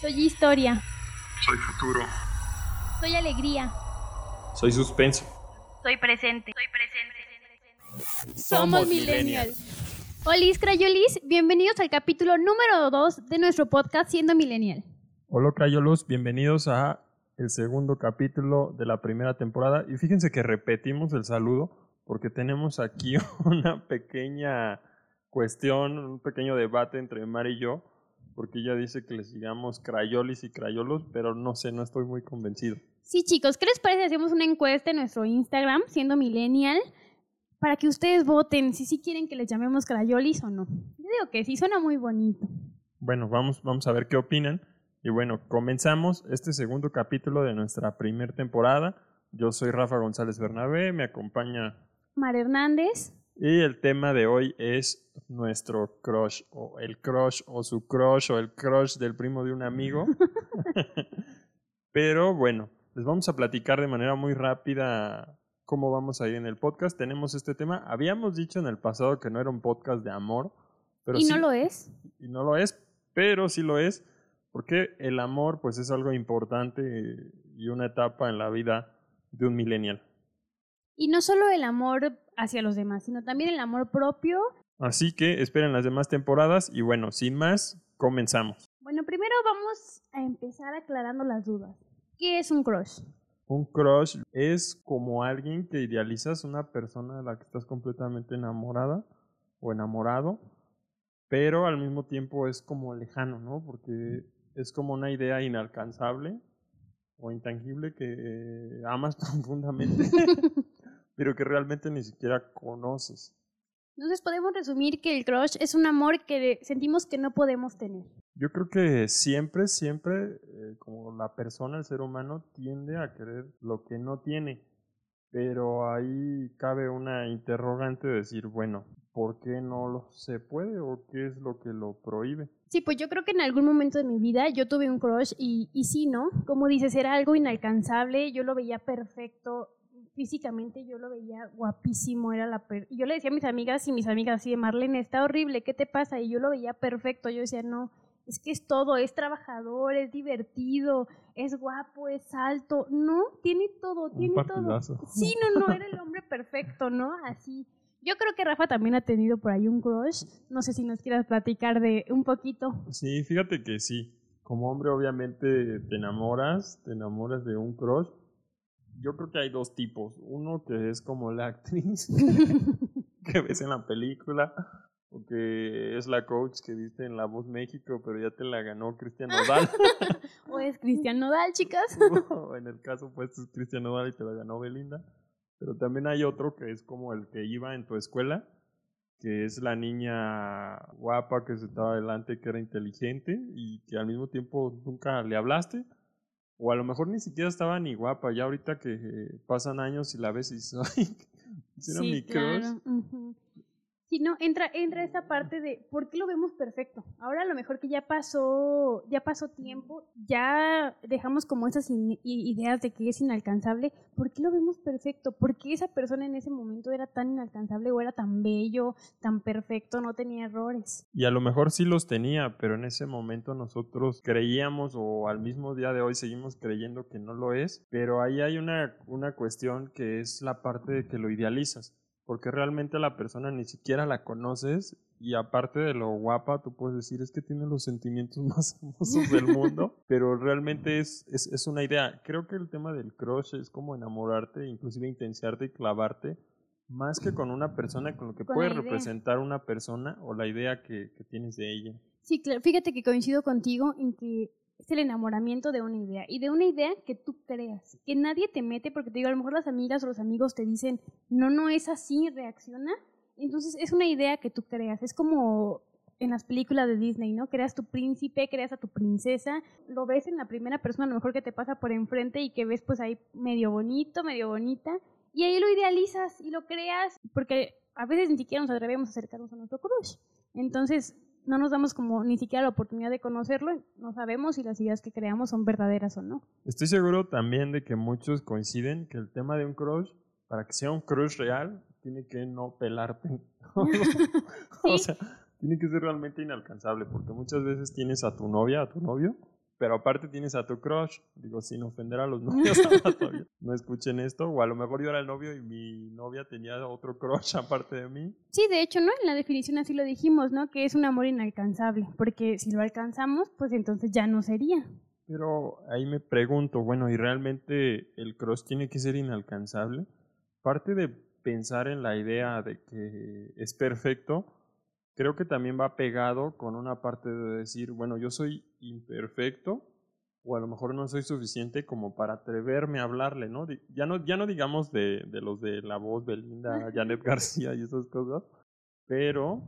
Soy historia. Soy futuro. Soy alegría. Soy suspenso. Soy presente. Soy presente. Somos millennials. Hola, Crayolis. Bienvenidos al capítulo número 2 de nuestro podcast Siendo Millennial. Hola, Crayolos. Bienvenidos a el segundo capítulo de la primera temporada. Y fíjense que repetimos el saludo porque tenemos aquí una pequeña cuestión, un pequeño debate entre Mar y yo porque ella dice que le sigamos crayolis y crayolos, pero no sé, no estoy muy convencido. Sí, chicos, ¿qué les parece? Hacemos una encuesta en nuestro Instagram, siendo millennial, para que ustedes voten si sí quieren que les llamemos crayolis o no. Yo digo que sí, suena muy bonito. Bueno, vamos, vamos a ver qué opinan. Y bueno, comenzamos este segundo capítulo de nuestra primera temporada. Yo soy Rafa González Bernabé, me acompaña Mar Hernández. Y el tema de hoy es nuestro crush, o el crush, o su crush, o el crush del primo de un amigo. Pero bueno, les vamos a platicar de manera muy rápida cómo vamos a ir en el podcast. Tenemos este tema. Habíamos dicho en el pasado que no era un podcast de amor. Pero ¿Y no lo es? Y no lo es, pero sí lo es, porque el amor pues es algo importante y una etapa en la vida de un millennial. Y no solo el amor hacia los demás, sino también el amor propio. Así que esperen las demás temporadas y bueno, sin más, comenzamos. Bueno, primero vamos a empezar aclarando las dudas. ¿Qué es un crush? Un crush es como alguien que idealizas una persona de la que estás completamente enamorada o enamorado, pero al mismo tiempo es como lejano, ¿no? Porque es como una idea inalcanzable o intangible que amas profundamente. pero que realmente ni siquiera conoces. Entonces podemos resumir que el crush es un amor que sentimos que no podemos tener. Yo creo que siempre, siempre, eh, como la persona, el ser humano, tiende a querer lo que no tiene. Pero ahí cabe una interrogante de decir, bueno, ¿por qué no lo se puede o qué es lo que lo prohíbe? Sí, pues yo creo que en algún momento de mi vida yo tuve un crush y, y sí, ¿no? Como dices, era algo inalcanzable, yo lo veía perfecto, físicamente yo lo veía guapísimo, era la y yo le decía a mis amigas y mis amigas así de Marlene, está horrible, ¿qué te pasa? Y yo lo veía perfecto, yo decía, no, es que es todo, es trabajador, es divertido, es guapo, es alto, no, tiene todo, tiene todo. Sí, no, no, era el hombre perfecto, ¿no? Así. Yo creo que Rafa también ha tenido por ahí un crush, no sé si nos quieras platicar de un poquito. Sí, fíjate que sí, como hombre obviamente te enamoras, te enamoras de un crush, yo creo que hay dos tipos. Uno que es como la actriz que ves en la película, o que es la coach que viste en La Voz México, pero ya te la ganó Cristian Nodal. o es Cristian Nodal, chicas. o en el caso, pues es Cristian Nodal y te la ganó Belinda. Pero también hay otro que es como el que iba en tu escuela, que es la niña guapa que se estaba adelante, que era inteligente y que al mismo tiempo nunca le hablaste o a lo mejor ni siquiera estaba ni guapa. Ya ahorita que pasan años y la ves y dices, ay, era mi crush. Sí, no, entra, entra esta parte de ¿por qué lo vemos perfecto? Ahora a lo mejor que ya pasó, ya pasó tiempo, ya dejamos como esas ideas de que es inalcanzable, ¿por qué lo vemos perfecto? ¿Por qué esa persona en ese momento era tan inalcanzable o era tan bello, tan perfecto, no tenía errores? Y a lo mejor sí los tenía, pero en ese momento nosotros creíamos o al mismo día de hoy seguimos creyendo que no lo es, pero ahí hay una, una cuestión que es la parte de que lo idealizas porque realmente la persona ni siquiera la conoces y aparte de lo guapa, tú puedes decir es que tiene los sentimientos más hermosos del mundo, pero realmente es, es, es, una idea. Creo que el tema del crush es como enamorarte, inclusive intensiarte y clavarte, más que con una persona, con lo que puede representar una persona o la idea que, que tienes de ella. Sí, claro. Fíjate que coincido contigo en que es el enamoramiento de una idea y de una idea que tú creas, que nadie te mete porque te digo, a lo mejor las amigas o los amigos te dicen, no, no es así, reacciona. Entonces es una idea que tú creas, es como en las películas de Disney, ¿no? Creas tu príncipe, creas a tu princesa, lo ves en la primera persona, a lo mejor que te pasa por enfrente y que ves pues ahí medio bonito, medio bonita, y ahí lo idealizas y lo creas, porque a veces ni siquiera nos atrevemos a acercarnos a nuestro crush. Entonces, no nos damos como ni siquiera la oportunidad de conocerlo, no sabemos si las ideas que creamos son verdaderas o no. Estoy seguro también de que muchos coinciden que el tema de un crush, para que sea un crush real, tiene que no pelarte. O sea, tiene que ser realmente inalcanzable, porque muchas veces tienes a tu novia, a tu novio, pero aparte tienes a tu crush, digo, sin ofender a los novios, no escuchen esto, o a lo mejor yo era el novio y mi novia tenía otro crush aparte de mí. Sí, de hecho, ¿no? En la definición así lo dijimos, ¿no? Que es un amor inalcanzable, porque si lo alcanzamos, pues entonces ya no sería. Pero ahí me pregunto, bueno, ¿y realmente el crush tiene que ser inalcanzable? Parte de pensar en la idea de que es perfecto, creo que también va pegado con una parte de decir, bueno, yo soy imperfecto o a lo mejor no soy suficiente como para atreverme a hablarle, ¿no? Ya no, ya no digamos de, de los de la voz Belinda, Janet García y esas cosas, pero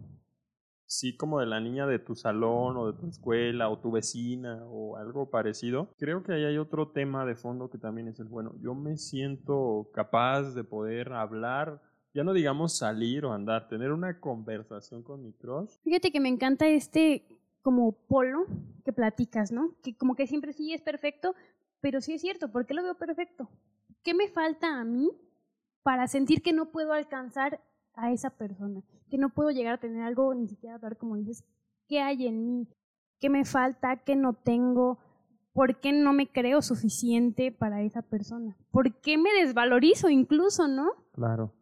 sí como de la niña de tu salón o de tu escuela o tu vecina o algo parecido. Creo que ahí hay otro tema de fondo que también es el bueno, yo me siento capaz de poder hablar ya no digamos salir o andar, tener una conversación con mi crush. Fíjate que me encanta este como polo que platicas, ¿no? Que como que siempre sí es perfecto, pero sí es cierto, ¿por qué lo veo perfecto? ¿Qué me falta a mí para sentir que no puedo alcanzar a esa persona? Que no puedo llegar a tener algo, ni siquiera hablar como dices, ¿qué hay en mí? ¿Qué me falta? ¿Qué no tengo? ¿Por qué no me creo suficiente para esa persona? ¿Por qué me desvalorizo incluso, no? Claro.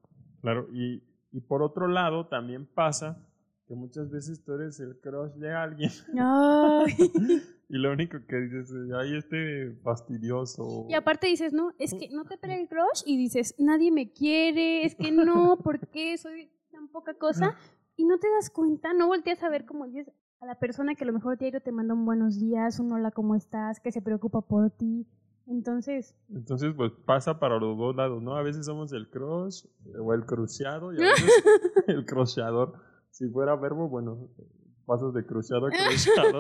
Claro, y, y por otro lado también pasa que muchas veces tú eres el crush de alguien. y lo único que dices es, ay, este fastidioso. Y aparte dices, no, es que no te pega el crush y dices, nadie me quiere, es que no, ¿por qué soy tan poca cosa? Y no te das cuenta, no volteas a ver como dices a la persona que a lo mejor diario te manda un buenos días, un hola, ¿cómo estás? Que se preocupa por ti. Entonces. Entonces, pues pasa para los dos lados, ¿no? A veces somos el crush o el cruciado y a veces el cruciador. Si fuera verbo, bueno, pasas de cruciado a cruciado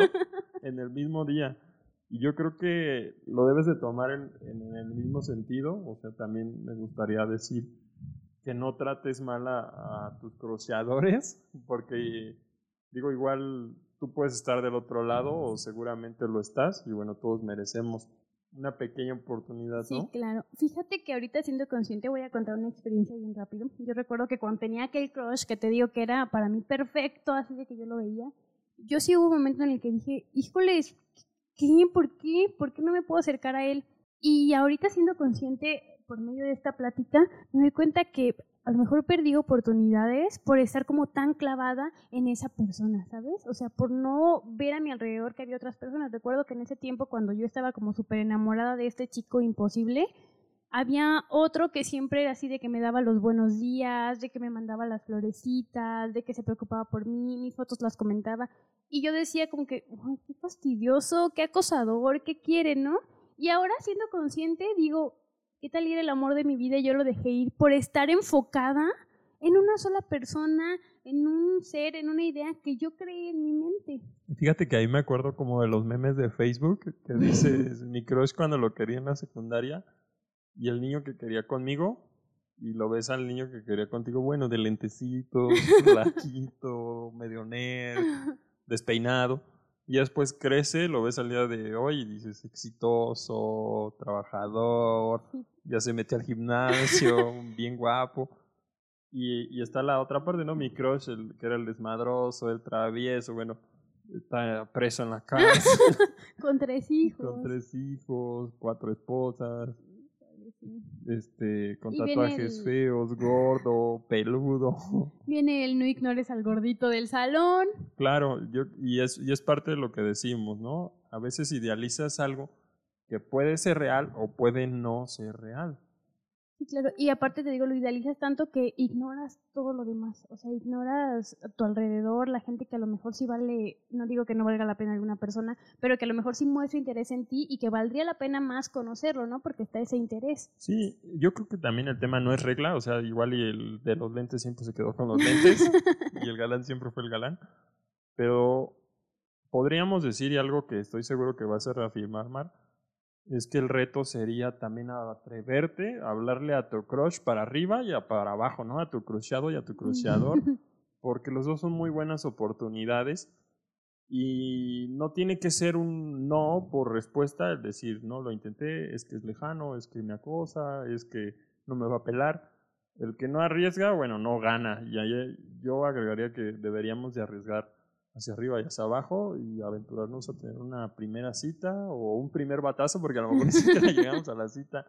en el mismo día. Y yo creo que lo debes de tomar en, en, el mismo sentido. O sea, también me gustaría decir que no trates mal a, a tus cruciadores, porque digo, igual tú puedes estar del otro lado o seguramente lo estás y bueno, todos merecemos una pequeña oportunidad, ¿no? Sí, claro. Fíjate que ahorita siendo consciente voy a contar una experiencia bien rápido. Yo recuerdo que cuando tenía aquel crush que te digo que era para mí perfecto, así de que yo lo veía, yo sí hubo un momento en el que dije, híjoles, ¿qué? ¿Por qué? ¿Por qué no me puedo acercar a él? Y ahorita siendo consciente por medio de esta plática, me doy cuenta que a lo mejor perdí oportunidades por estar como tan clavada en esa persona, ¿sabes? O sea, por no ver a mi alrededor que había otras personas. Recuerdo que en ese tiempo cuando yo estaba como súper enamorada de este chico imposible, había otro que siempre era así de que me daba los buenos días, de que me mandaba las florecitas, de que se preocupaba por mí, mis fotos las comentaba. Y yo decía como que, Ay, qué fastidioso, qué acosador, qué quiere, ¿no? Y ahora siendo consciente digo, ¿Qué tal ir el amor de mi vida y yo lo dejé ir por estar enfocada en una sola persona, en un ser, en una idea que yo creé en mi mente? Fíjate que ahí me acuerdo como de los memes de Facebook que dices mi crush cuando lo quería en la secundaria y el niño que quería conmigo y lo ves al niño que quería contigo, bueno, de lentecitos, flaquito, medio nerd, despeinado. Y después crece, lo ves al día de hoy y dices exitoso, trabajador, ya se mete al gimnasio, bien guapo. Y, y, está la otra parte, ¿no? Mi crush, el, que era el desmadroso, el travieso, bueno, está preso en la casa. Con tres hijos. Con tres hijos, cuatro esposas este, con tatuajes feos, gordo, peludo. Viene el no ignores al gordito del salón. Claro, yo, y, es, y es parte de lo que decimos, ¿no? A veces idealizas algo que puede ser real o puede no ser real. Sí, claro. Y aparte te digo, lo idealizas tanto que ignoras todo lo demás. O sea, ignoras a tu alrededor, la gente que a lo mejor sí vale, no digo que no valga la pena alguna persona, pero que a lo mejor sí muestra interés en ti y que valdría la pena más conocerlo, ¿no? Porque está ese interés. Sí, yo creo que también el tema no es regla, o sea, igual y el de los lentes siempre se quedó con los lentes y el galán siempre fue el galán. Pero podríamos decir, y algo que estoy seguro que vas a reafirmar, Mar, es que el reto sería también atreverte a hablarle a tu crush para arriba y a para abajo, ¿no? A tu cruciado y a tu cruciador, porque los dos son muy buenas oportunidades y no tiene que ser un no por respuesta, es decir, no lo intenté, es que es lejano, es que me acosa, es que no me va a pelar. El que no arriesga, bueno, no gana. Y ahí yo agregaría que deberíamos de arriesgar hacia arriba y hacia abajo y aventurarnos a tener una primera cita o un primer batazo, porque a lo mejor ni siquiera llegamos a la cita.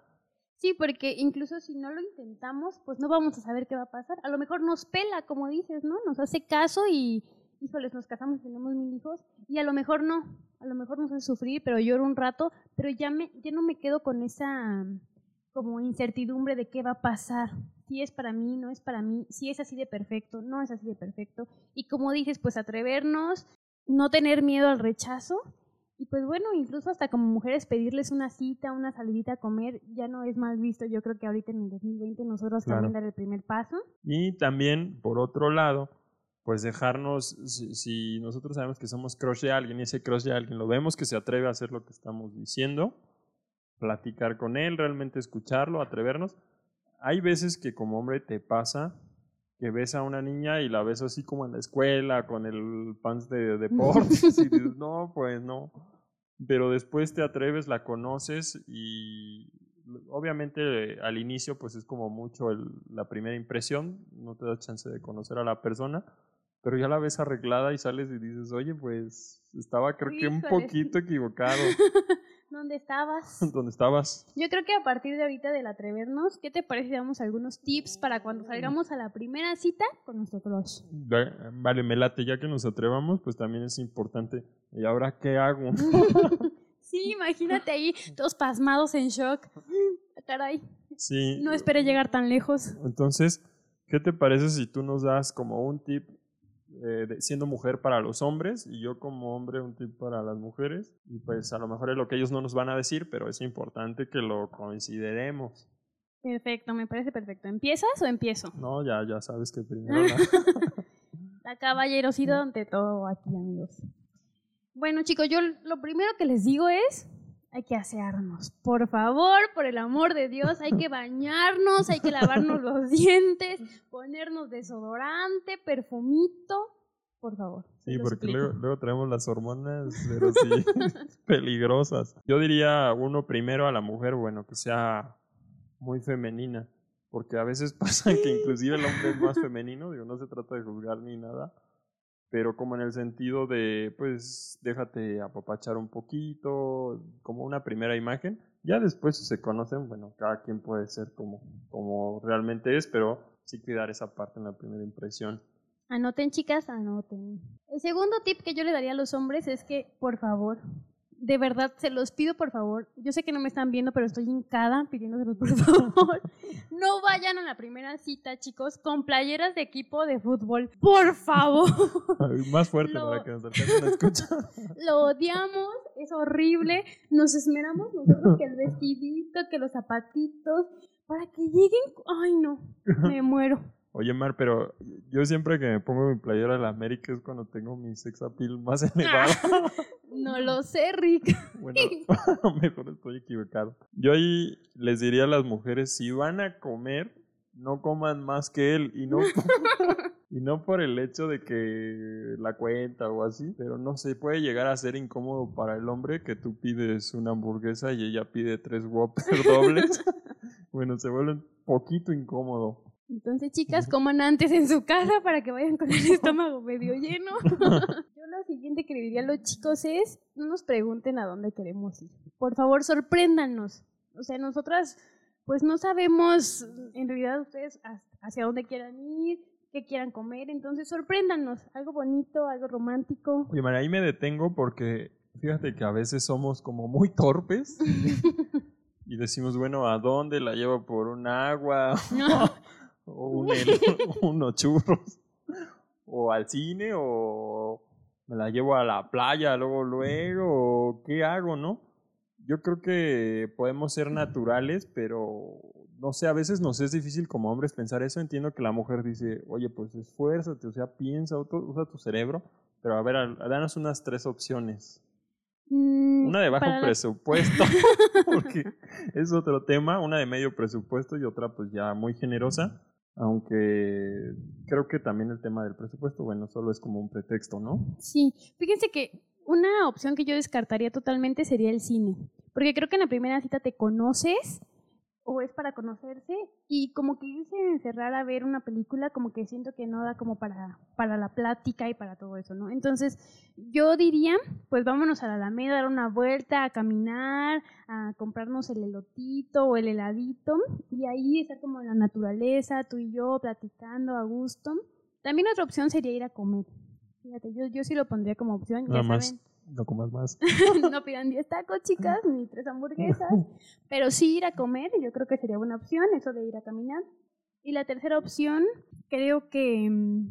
Sí, porque incluso si no lo intentamos, pues no vamos a saber qué va a pasar. A lo mejor nos pela, como dices, ¿no? Nos hace caso y, híjoles, nos casamos y tenemos mil hijos. Y a lo mejor no, a lo mejor nos hace sufrir, pero lloro un rato, pero ya, me, ya no me quedo con esa como incertidumbre de qué va a pasar. Si es para mí, no es para mí, si es así de perfecto, no es así de perfecto. Y como dices, pues atrevernos, no tener miedo al rechazo. Y pues bueno, incluso hasta como mujeres pedirles una cita, una salidita a comer, ya no es mal visto. Yo creo que ahorita en el 2020 nosotros también dar el primer paso. Y también, por otro lado, pues dejarnos, si, si, nosotros sabemos que somos crush de alguien y ese crush de alguien lo vemos que se atreve a hacer lo que estamos diciendo, platicar con él, realmente escucharlo, atrevernos. Hay veces que como hombre te pasa que ves a una niña y la ves así como en la escuela, con el pants de deportes, y dices, no, pues no. Pero después te atreves, la conoces y obviamente al inicio pues es como mucho la primera impresión, no te da chance de conocer a la persona, pero ya la ves arreglada y sales y dices, oye, pues estaba creo que un poquito equivocado. ¿Dónde estabas? ¿Dónde estabas? Yo creo que a partir de ahorita del atrevernos, ¿qué te parece si damos algunos tips para cuando salgamos a la primera cita con nuestro crush? Vale, me late, ya que nos atrevamos, pues también es importante. ¿Y ahora qué hago? sí, imagínate ahí, todos pasmados en shock. Caray. Sí. No esperé llegar tan lejos. Entonces, ¿qué te parece si tú nos das como un tip eh, siendo mujer para los hombres y yo como hombre un tip para las mujeres. Y pues a lo mejor es lo que ellos no nos van a decir, pero es importante que lo consideremos. Perfecto, me parece perfecto. ¿Empiezas o empiezo? No, ya, ya sabes que primero la... la caballerosidad ante todo aquí, amigos. Bueno, chicos, yo lo primero que les digo es hay que asearnos. Por favor, por el amor de Dios, hay que bañarnos, hay que lavarnos los dientes, ponernos desodorante, perfumito. Por favor. Sí, porque luego, luego, traemos las hormonas, pero sí, peligrosas. Yo diría uno primero a la mujer, bueno, que sea muy femenina, porque a veces pasa que inclusive el hombre es más femenino, digo, no se trata de juzgar ni nada, pero como en el sentido de, pues, déjate apapachar un poquito, como una primera imagen. Ya después se conocen, bueno, cada quien puede ser como, como realmente es, pero sí cuidar esa parte en la primera impresión. Anoten, chicas, anoten. El segundo tip que yo le daría a los hombres es que, por favor, de verdad, se los pido por favor. Yo sé que no me están viendo, pero estoy hincada pidiéndoselos por favor. No vayan a la primera cita, chicos, con playeras de equipo de fútbol. Por favor. Más fuerte para que nos alcancen a escuchar. Lo odiamos, es horrible. Nos esmeramos nosotros que el vestidito, que los zapatitos, para que lleguen. Ay, no, me muero. Oye, Mar, pero yo siempre que me pongo mi playera de la América es cuando tengo mi sex appeal más elevado. no lo sé, Rick. Bueno, mejor estoy equivocado. Yo ahí les diría a las mujeres, si van a comer, no coman más que él y no y no por el hecho de que la cuenta o así, pero no se puede llegar a ser incómodo para el hombre que tú pides una hamburguesa y ella pide tres Whopper dobles. bueno, se vuelve un poquito incómodo. Entonces, chicas, coman antes en su casa para que vayan con el estómago medio lleno. Yo lo siguiente que le diría a los chicos es, no nos pregunten a dónde queremos ir. Por favor, sorpréndanos. O sea, nosotras, pues no sabemos en realidad ustedes hacia dónde quieran ir, qué quieran comer. Entonces, sorpréndanos. Algo bonito, algo romántico. Oye, María, ahí me detengo porque fíjate que a veces somos como muy torpes. y decimos, bueno, ¿a dónde la llevo por un agua? O un unos churros, o al cine, o me la llevo a la playa luego, luego, ¿qué hago, no? Yo creo que podemos ser naturales, pero no sé, a veces nos es difícil como hombres pensar eso. Entiendo que la mujer dice, oye, pues esfuérzate, o sea, piensa, usa tu cerebro, pero a ver, danos unas tres opciones. Mm, una de bajo presupuesto, porque es otro tema, una de medio presupuesto y otra pues ya muy generosa. Aunque creo que también el tema del presupuesto, bueno, solo es como un pretexto, ¿no? Sí, fíjense que una opción que yo descartaría totalmente sería el cine, porque creo que en la primera cita te conoces, o es para conocerse y como que irse a encerrar a ver una película como que siento que no da como para, para la plática y para todo eso, ¿no? Entonces yo diría, pues vámonos a la Alameda, dar una vuelta, a caminar, a comprarnos el elotito o el heladito y ahí estar como en la naturaleza, tú y yo platicando a gusto. También otra opción sería ir a comer. Fíjate, yo, yo sí lo pondría como opción. Nada ya más. saben, No comas más. no pidan 10 tacos, chicas, ni tres hamburguesas, pero sí ir a comer, yo creo que sería buena opción, eso de ir a caminar. Y la tercera opción, creo que, mm,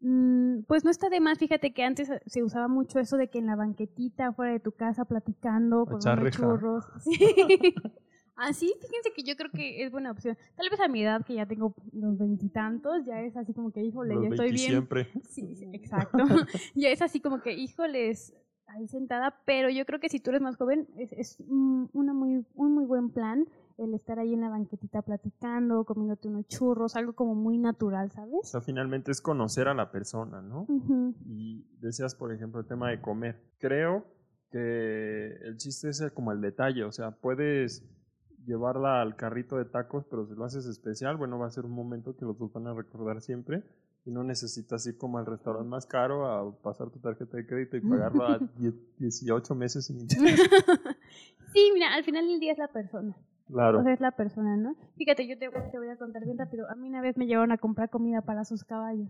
mm, pues no está de más, fíjate que antes se usaba mucho eso de que en la banquetita, fuera de tu casa, platicando, con churros. Sí. Así, fíjense que yo creo que es buena opción. Tal vez a mi edad, que ya tengo los veintitantos, ya es así como que, híjole, Los ya estoy 20 bien siempre. Sí, sí, exacto. ya es así como que, híjoles, ahí sentada, pero yo creo que si tú eres más joven, es, es un, una muy, un muy buen plan el estar ahí en la banquetita platicando, comiéndote unos churros, algo como muy natural, O ¿sabes? sea, finalmente es conocer a la persona, ¿no? Ujú. Y decías, por ejemplo, el tema de comer. Creo que el chiste es como el detalle, o sea, puedes llevarla al carrito de tacos, pero si lo haces especial, bueno, va a ser un momento que los dos van a recordar siempre y no necesitas ir como al restaurante más caro a pasar tu tarjeta de crédito y pagarlo a 10 18 meses sin interés. Sí, mira, al final del día es la persona. Claro. O sea, es la persona, ¿no? Fíjate, yo te, te voy a contar bien rápido. A mí una vez me llevaron a comprar comida para sus caballos.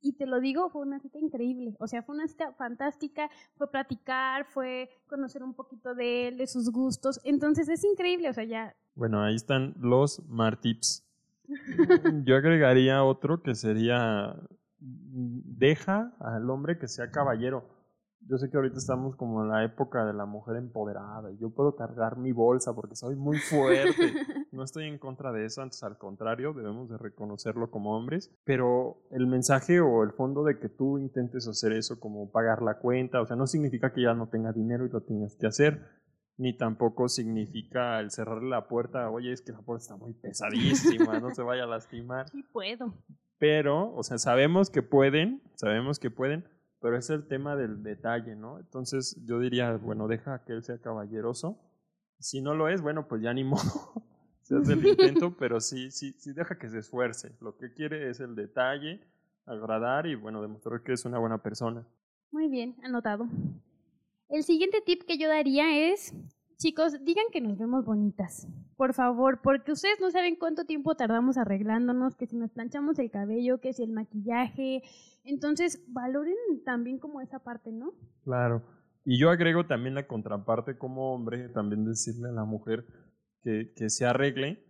Y te lo digo, fue una cita increíble. O sea, fue una cita fantástica. Fue platicar, fue conocer un poquito de él, de sus gustos. Entonces es increíble. O sea, ya. Bueno, ahí están los Martips. Yo agregaría otro que sería mm, deja al hombre que sea caballero. Yo sé que ahorita estamos como en la época de la mujer empoderada y yo puedo cargar mi bolsa porque soy muy fuerte. No estoy en contra de eso, antes al contrario, debemos de reconocerlo como hombres, pero el mensaje o el fondo de que tú intentes hacer eso como pagar la cuenta, o sea, no significa que ya no tenga dinero y lo tengas que hacer, ni tampoco significa el cerrarle la puerta, oye, es que la puerta está muy pesadísima, no se vaya a lastimar. Sí puedo. Pero, o sea, sabemos que pueden, sabemos que pueden, pero es el tema del detalle, ¿no? Entonces yo diría, bueno, deja que él sea caballeroso. Si no lo es, bueno, pues ya ni modo. Se hace el intento, pero sí, sí, sí deja que se esfuerce. Lo que quiere es el detalle, agradar y, bueno, demostrar que es una buena persona. Muy bien, anotado. El siguiente tip que yo daría es, chicos, digan que nos vemos bonitas. Por favor, porque ustedes no saben cuánto tiempo tardamos arreglándonos, que si nos planchamos el cabello, que si el maquillaje. Entonces, valoren también como esa parte, ¿no? Claro. Y yo agrego también la contraparte como hombre, también decirle a la mujer que, que se arregle,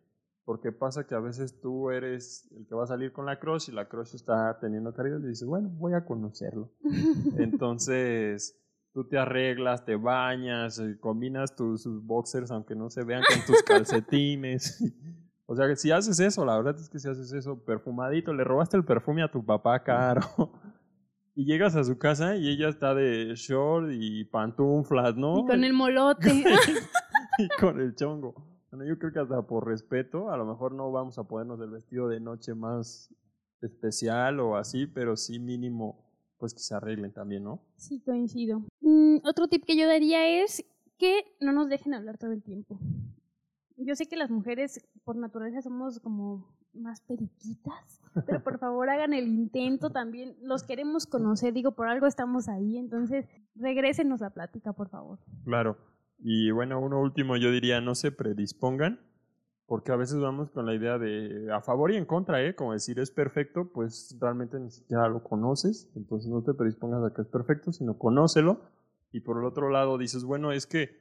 porque pasa que a veces tú eres el que va a salir con la crush y la crush está teniendo caridad y dices, bueno, voy a conocerlo. Entonces, tú te arreglas, te bañas, eh, combinas tus, tus boxers aunque no se vean con tus calcetines. O sea, que si haces eso, la verdad es que si haces eso perfumadito, le robaste el perfume a tu papá caro. Y llegas a su casa y ella está de short y pantuflas, ¿no? Y con el molote. y con el chongo. Bueno, yo creo que hasta por respeto, a lo mejor no vamos a ponernos el vestido de noche más especial o así, pero sí mínimo, pues que se arreglen también, ¿no? Sí, coincido. Mm, otro tip que yo daría es que no nos dejen hablar todo el tiempo. Yo sé que las mujeres por naturaleza somos como más periquitas, pero por favor hagan el intento también. Los queremos conocer, digo, por algo estamos ahí, entonces regrésenos la plática, por favor. Claro. Y bueno, uno último yo diría, no se predispongan, porque a veces vamos con la idea de a favor y en contra, ¿eh? Como decir es perfecto, pues realmente ni siquiera lo conoces, entonces no te predispongas a que es perfecto, sino conócelo. Y por el otro lado dices, bueno, es que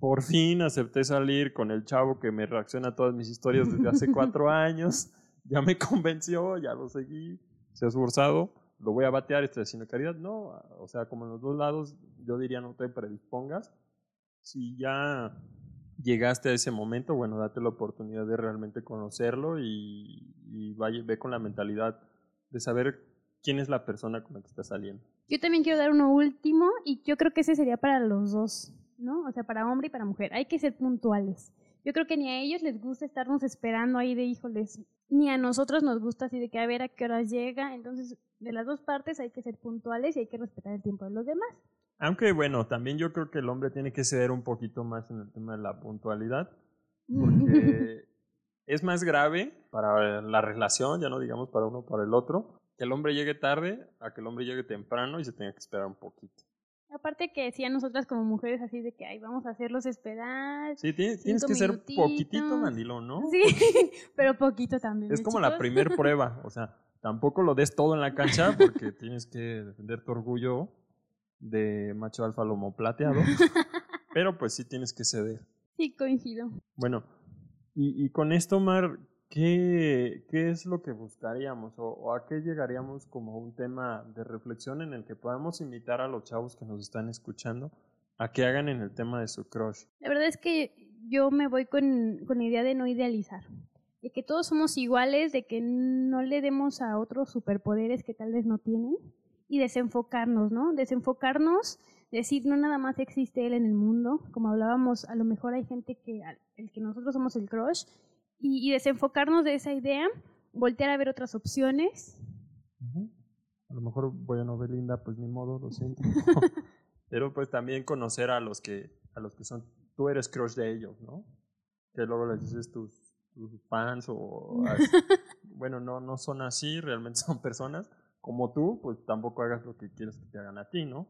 por fin acepté salir con el chavo que me reacciona a todas mis historias desde hace cuatro años, ya me convenció, ya lo seguí, se ha esforzado, lo voy a batear, estoy haciendo caridad. No, o sea, como en los dos lados, yo diría no te predispongas. Si ya llegaste a ese momento, bueno, date la oportunidad de realmente conocerlo y, vaya, ve con la mentalidad de saber quién es la persona con la que estás saliendo. Yo también quiero dar uno último y yo creo que ese sería para los dos, ¿no? O sea, para hombre y para mujer. Hay que ser puntuales. Yo creo que ni a ellos les gusta estarnos esperando ahí de híjoles, ni a nosotros nos gusta así de que a ver a qué horas llega. Entonces, de las dos partes hay que ser puntuales y hay que respetar el tiempo de los demás. Aunque bueno, también yo creo que el hombre tiene que ceder un poquito más en el tema de la puntualidad, Porque es más grave para la relación, ya no digamos para uno o para el otro, que el hombre llegue tarde a que el hombre llegue temprano y se tenga que esperar un poquito. Aparte que decían nosotras como mujeres así de que, ay, vamos a hacerlos esperar. Sí, tienes, tienes que ser poquitito mandilón, ¿no? Sí, pero poquito también. Es como la primer prueba, o sea, tampoco lo des todo en la cancha porque tienes que defender tu orgullo de macho alfa lomo plateado, pero pues sí tienes que ceder. Sí, coincido. Bueno, y, y con esto, Mar, ¿qué, ¿qué, es lo que buscaríamos o, a qué llegaríamos como un tema de reflexión en el que podamos invitar a los chavos que nos están escuchando a que hagan en el tema de su crush? La verdad es que yo me voy con, con la idea de no idealizar, de que todos somos iguales, de que no le demos a otros superpoderes que tal vez no tienen y desenfocarnos, ¿no? Desenfocarnos, decir no nada más existe él en el mundo, como hablábamos, a lo mejor hay gente que el que nosotros somos el crush y, desenfocarnos de esa idea, voltear a ver otras opciones. A lo mejor voy a no ver linda, pues ni modo, lo siento. Pero pues también conocer a los que a los que son tú eres crush de ellos, ¿no? Que luego les dices tus, tus fans o bueno, no no son así, realmente son personas como tú, pues tampoco hagas lo que quieres que te hagan a ti, ¿no?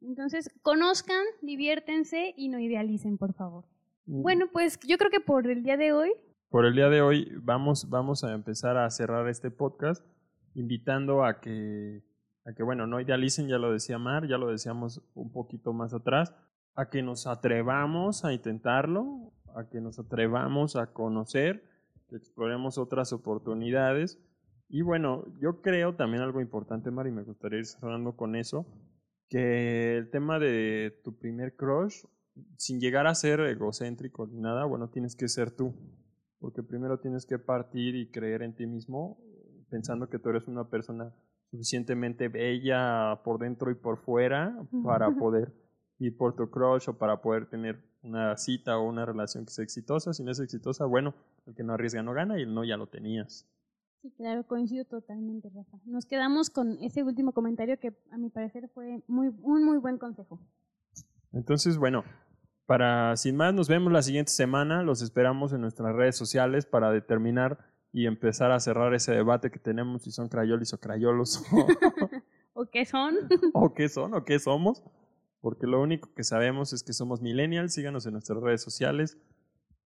Entonces, conozcan, diviértense y no idealicen, por favor. Mm. Bueno, pues yo creo que por el día de hoy por el día de hoy vamos, vamos a empezar a cerrar este podcast invitando a que, a que, bueno, no idealicen, ya lo decía Mar, ya lo decíamos un poquito más atrás, a que nos atrevamos a intentarlo, a que nos atrevamos a conocer, que exploremos otras oportunidades. Y bueno, yo creo también algo importante, Mar, y me gustaría ir cerrando con eso, que el tema de tu primer crush, sin llegar a ser egocéntrico ni nada, bueno, tienes que ser tú porque primero tienes que partir y creer en ti mismo, pensando que tú eres una persona suficientemente bella por dentro y por fuera para poder ir por tu crush o para poder tener una cita o una relación que sea exitosa. Si no es exitosa, bueno, el que no arriesga no gana y el no ya lo tenías. Sí, claro, coincido totalmente, Rafa. Nos quedamos con ese último comentario que a mi parecer fue muy, un muy buen consejo. Entonces, bueno, para, sin más, nos vemos la siguiente semana. Los esperamos en nuestras redes sociales para determinar y empezar a cerrar ese debate que tenemos si son crayolis o crayolos. ¿O qué son? ¿O qué son? ¿O qué somos? Porque lo único que sabemos es que somos millennials. Síganos en nuestras redes sociales.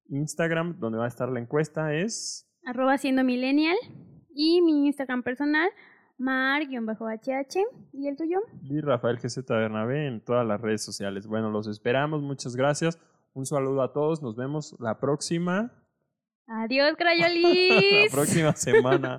Instagram, donde va a estar la encuesta, es... Arroba siendo millennial. Y mi Instagram personal, Mar-HH. ¿Y el tuyo? Y Rafael GZ Bernabé en todas las redes sociales. Bueno, los esperamos. Muchas gracias. Un saludo a todos. Nos vemos la próxima. Adiós, Crayolis. la próxima semana.